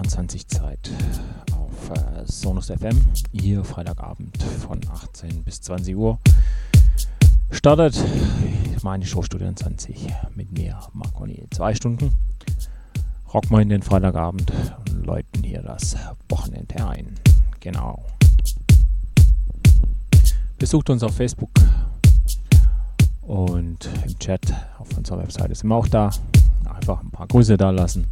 21 Zeit auf äh, Sonus FM, hier Freitagabend von 18 bis 20 Uhr. Startet meine Show Studio 20 mit mir, Marco Niel. Zwei Stunden rocken wir in den Freitagabend und läuten hier das Wochenende ein. Genau. Besucht uns auf Facebook und im Chat auf unserer Webseite sind wir auch da. Einfach ein paar Grüße da lassen.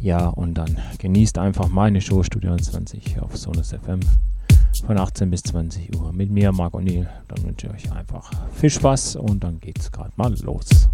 Ja, und dann genießt einfach meine Show Studio 20 auf Sonus FM von 18 bis 20 Uhr mit mir, Marc O'Neill. Dann wünsche ich euch einfach viel Spaß und dann geht's gerade mal los.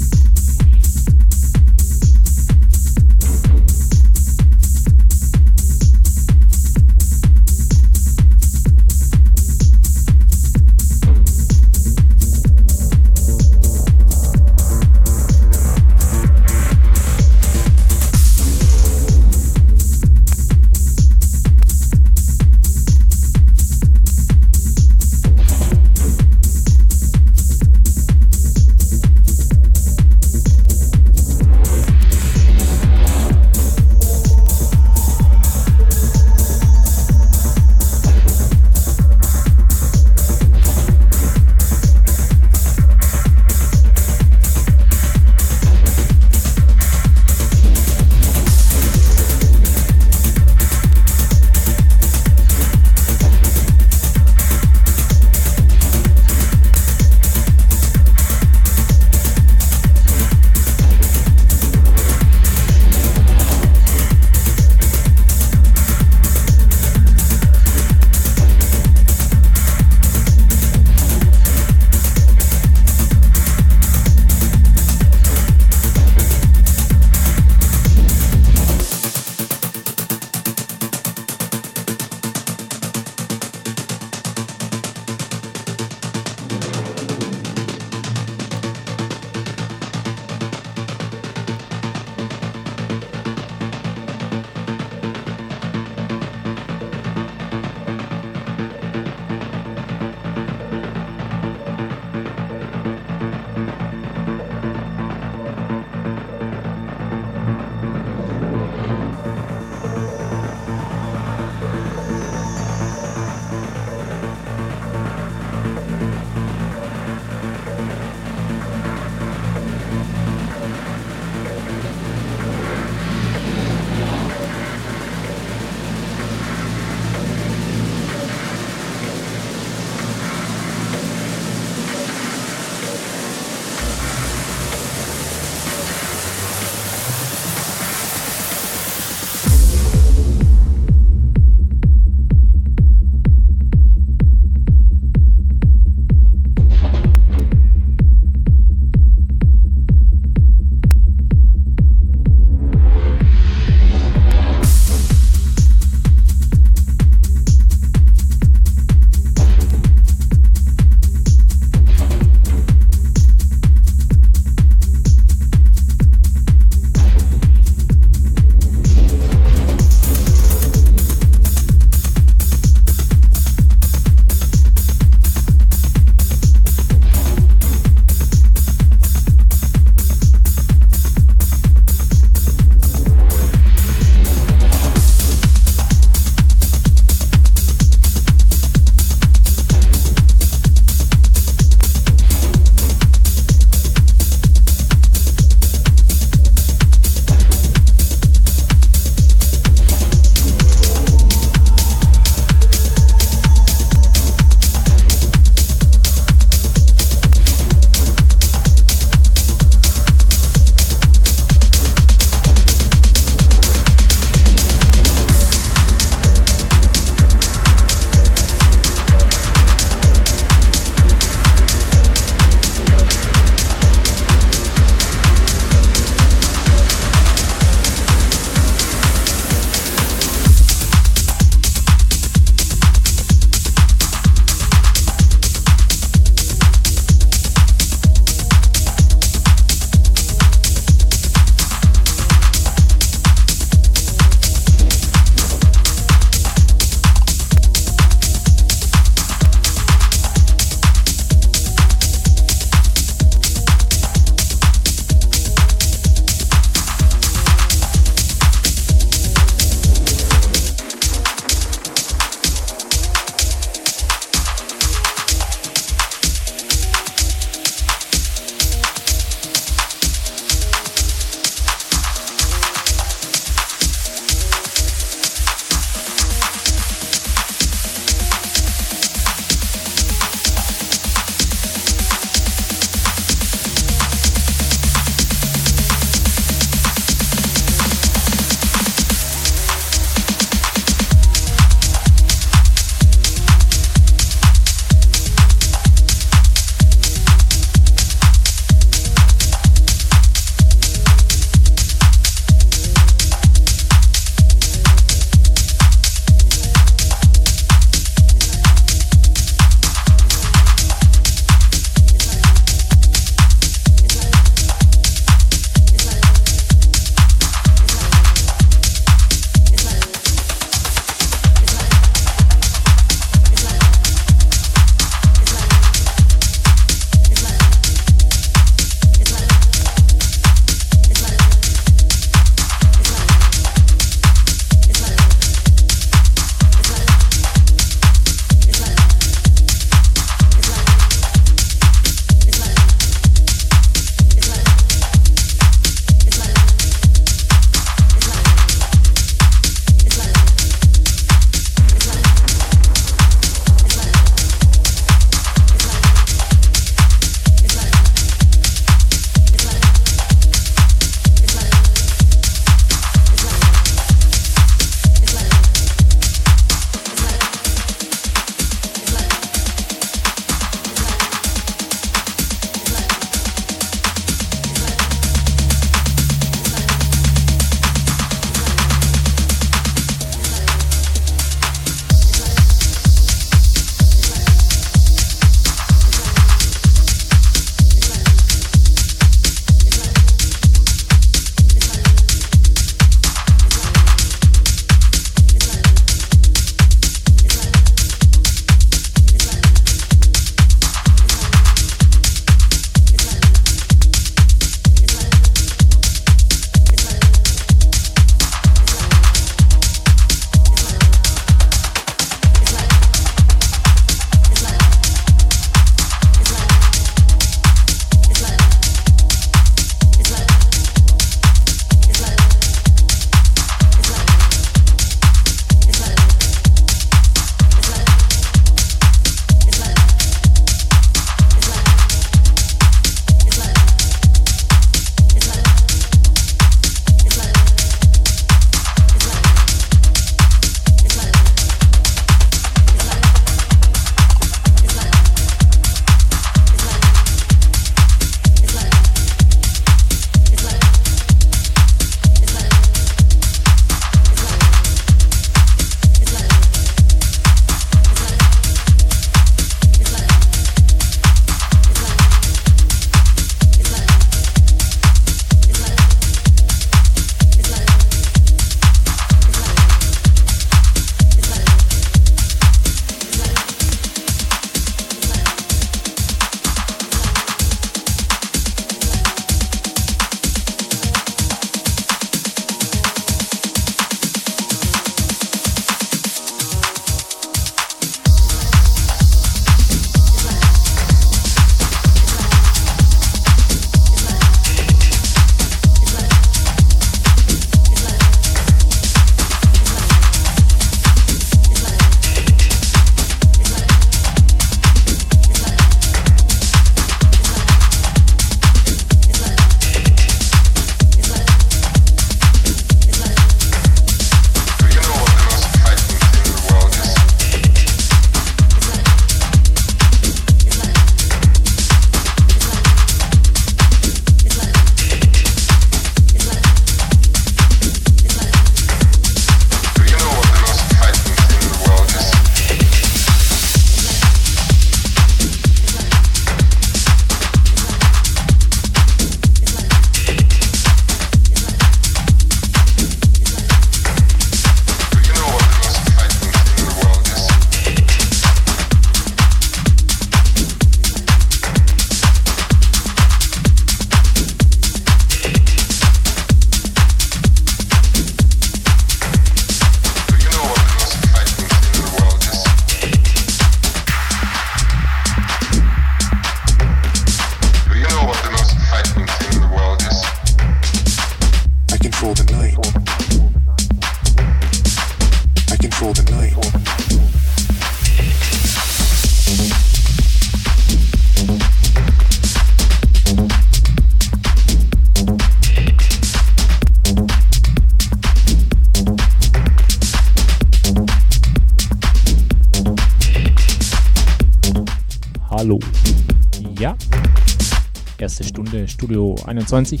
Studio 21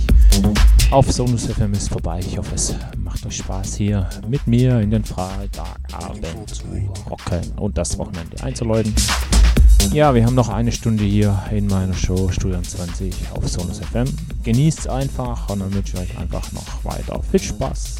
auf Sonus FM ist vorbei. Ich hoffe, es macht euch Spaß hier mit mir in den Freitagabend zu rocken und das Wochenende einzuläuten. Ja, wir haben noch eine Stunde hier in meiner Show Studio 20 auf Sonus FM. Genießt einfach und dann wünsche ich euch einfach noch weiter viel Spaß.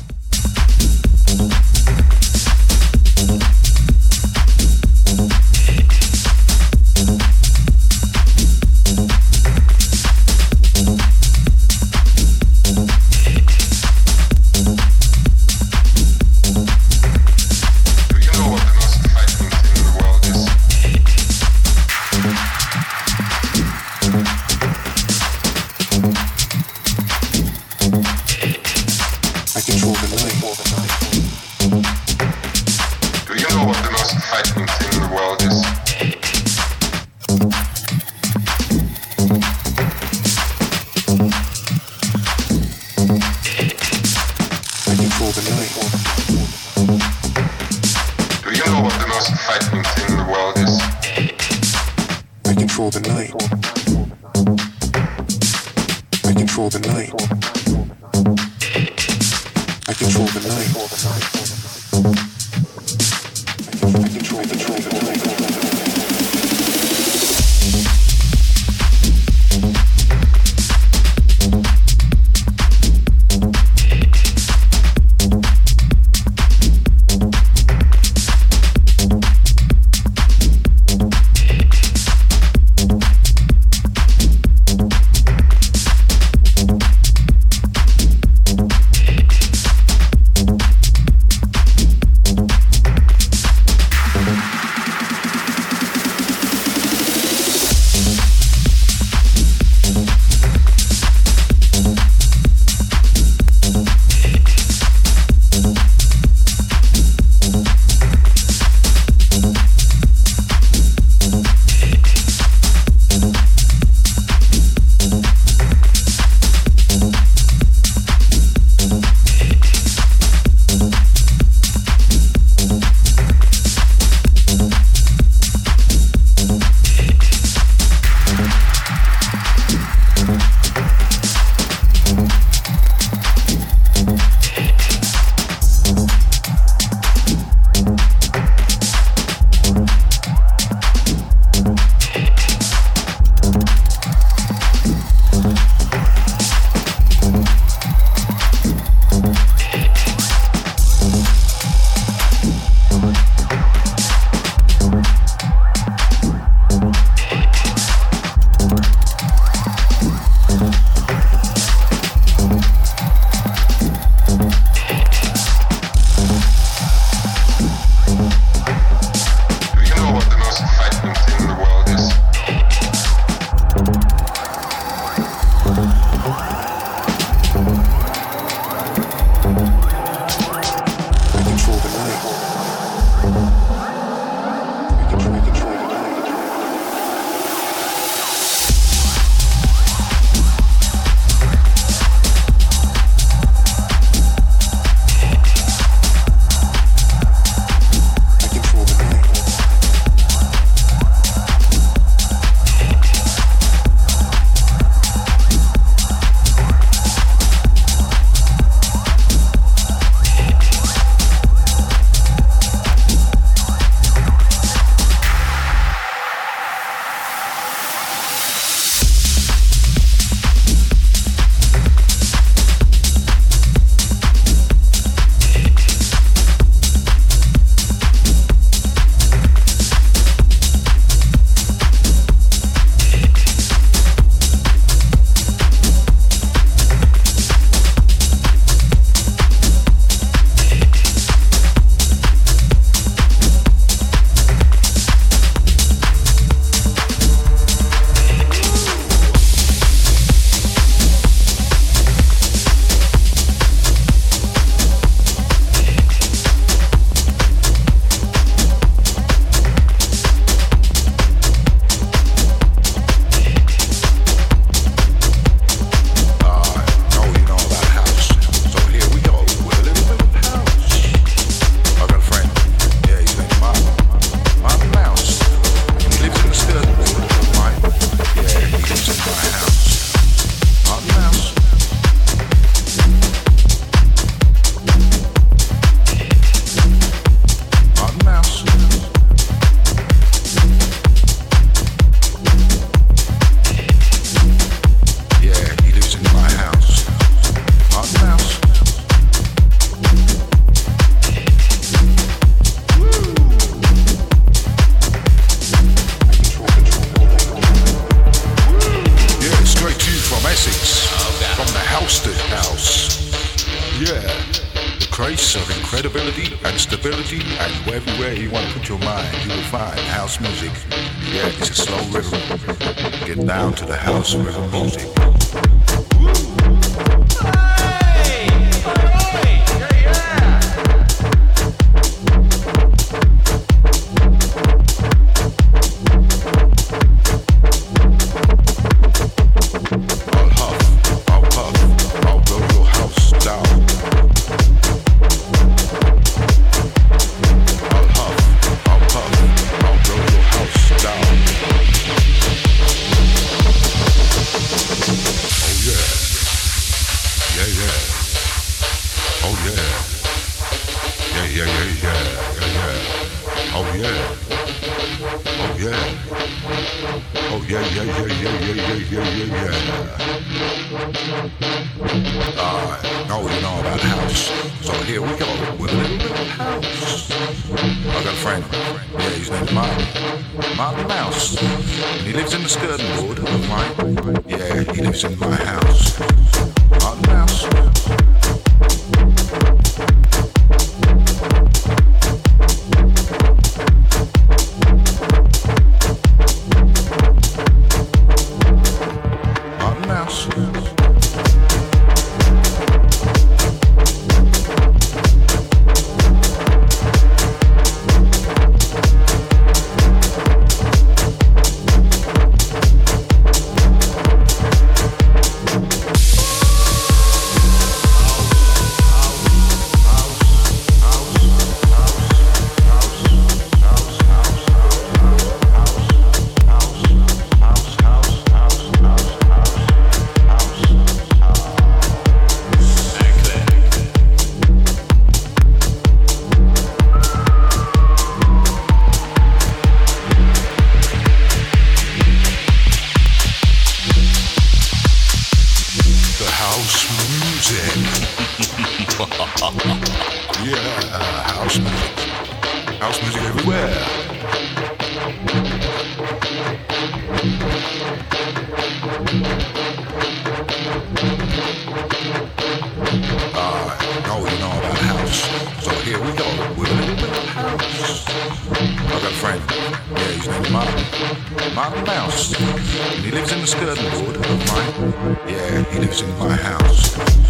He lives in the skirting board of mine. Yeah, he lives in my house.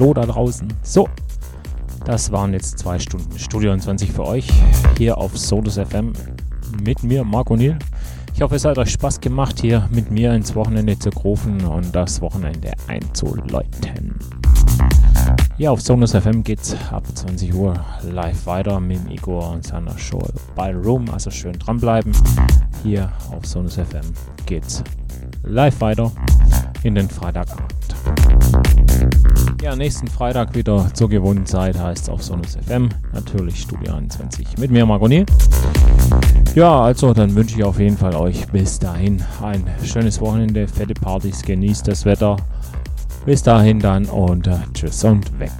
Hallo da draußen. So, das waren jetzt zwei Stunden Studio 20 für euch hier auf Solus FM mit mir, Marco Niel. Ich hoffe, es hat euch Spaß gemacht, hier mit mir ins Wochenende zu rufen und das Wochenende einzuläuten. Ja, auf Sonus FM geht's ab 20 Uhr live weiter mit Igor und seiner Show Ballroom. Also schön dranbleiben. Hier auf Sonus FM geht's live weiter in den Freitagabend. Ja, nächsten Freitag wieder zur gewohnten Zeit heißt es auf Sonus FM. Natürlich Studio 21 mit mir, Margoni. Ja, also dann wünsche ich auf jeden Fall euch bis dahin ein schönes Wochenende, fette Partys, genießt das Wetter. Bis dahin dann und äh, tschüss und weg.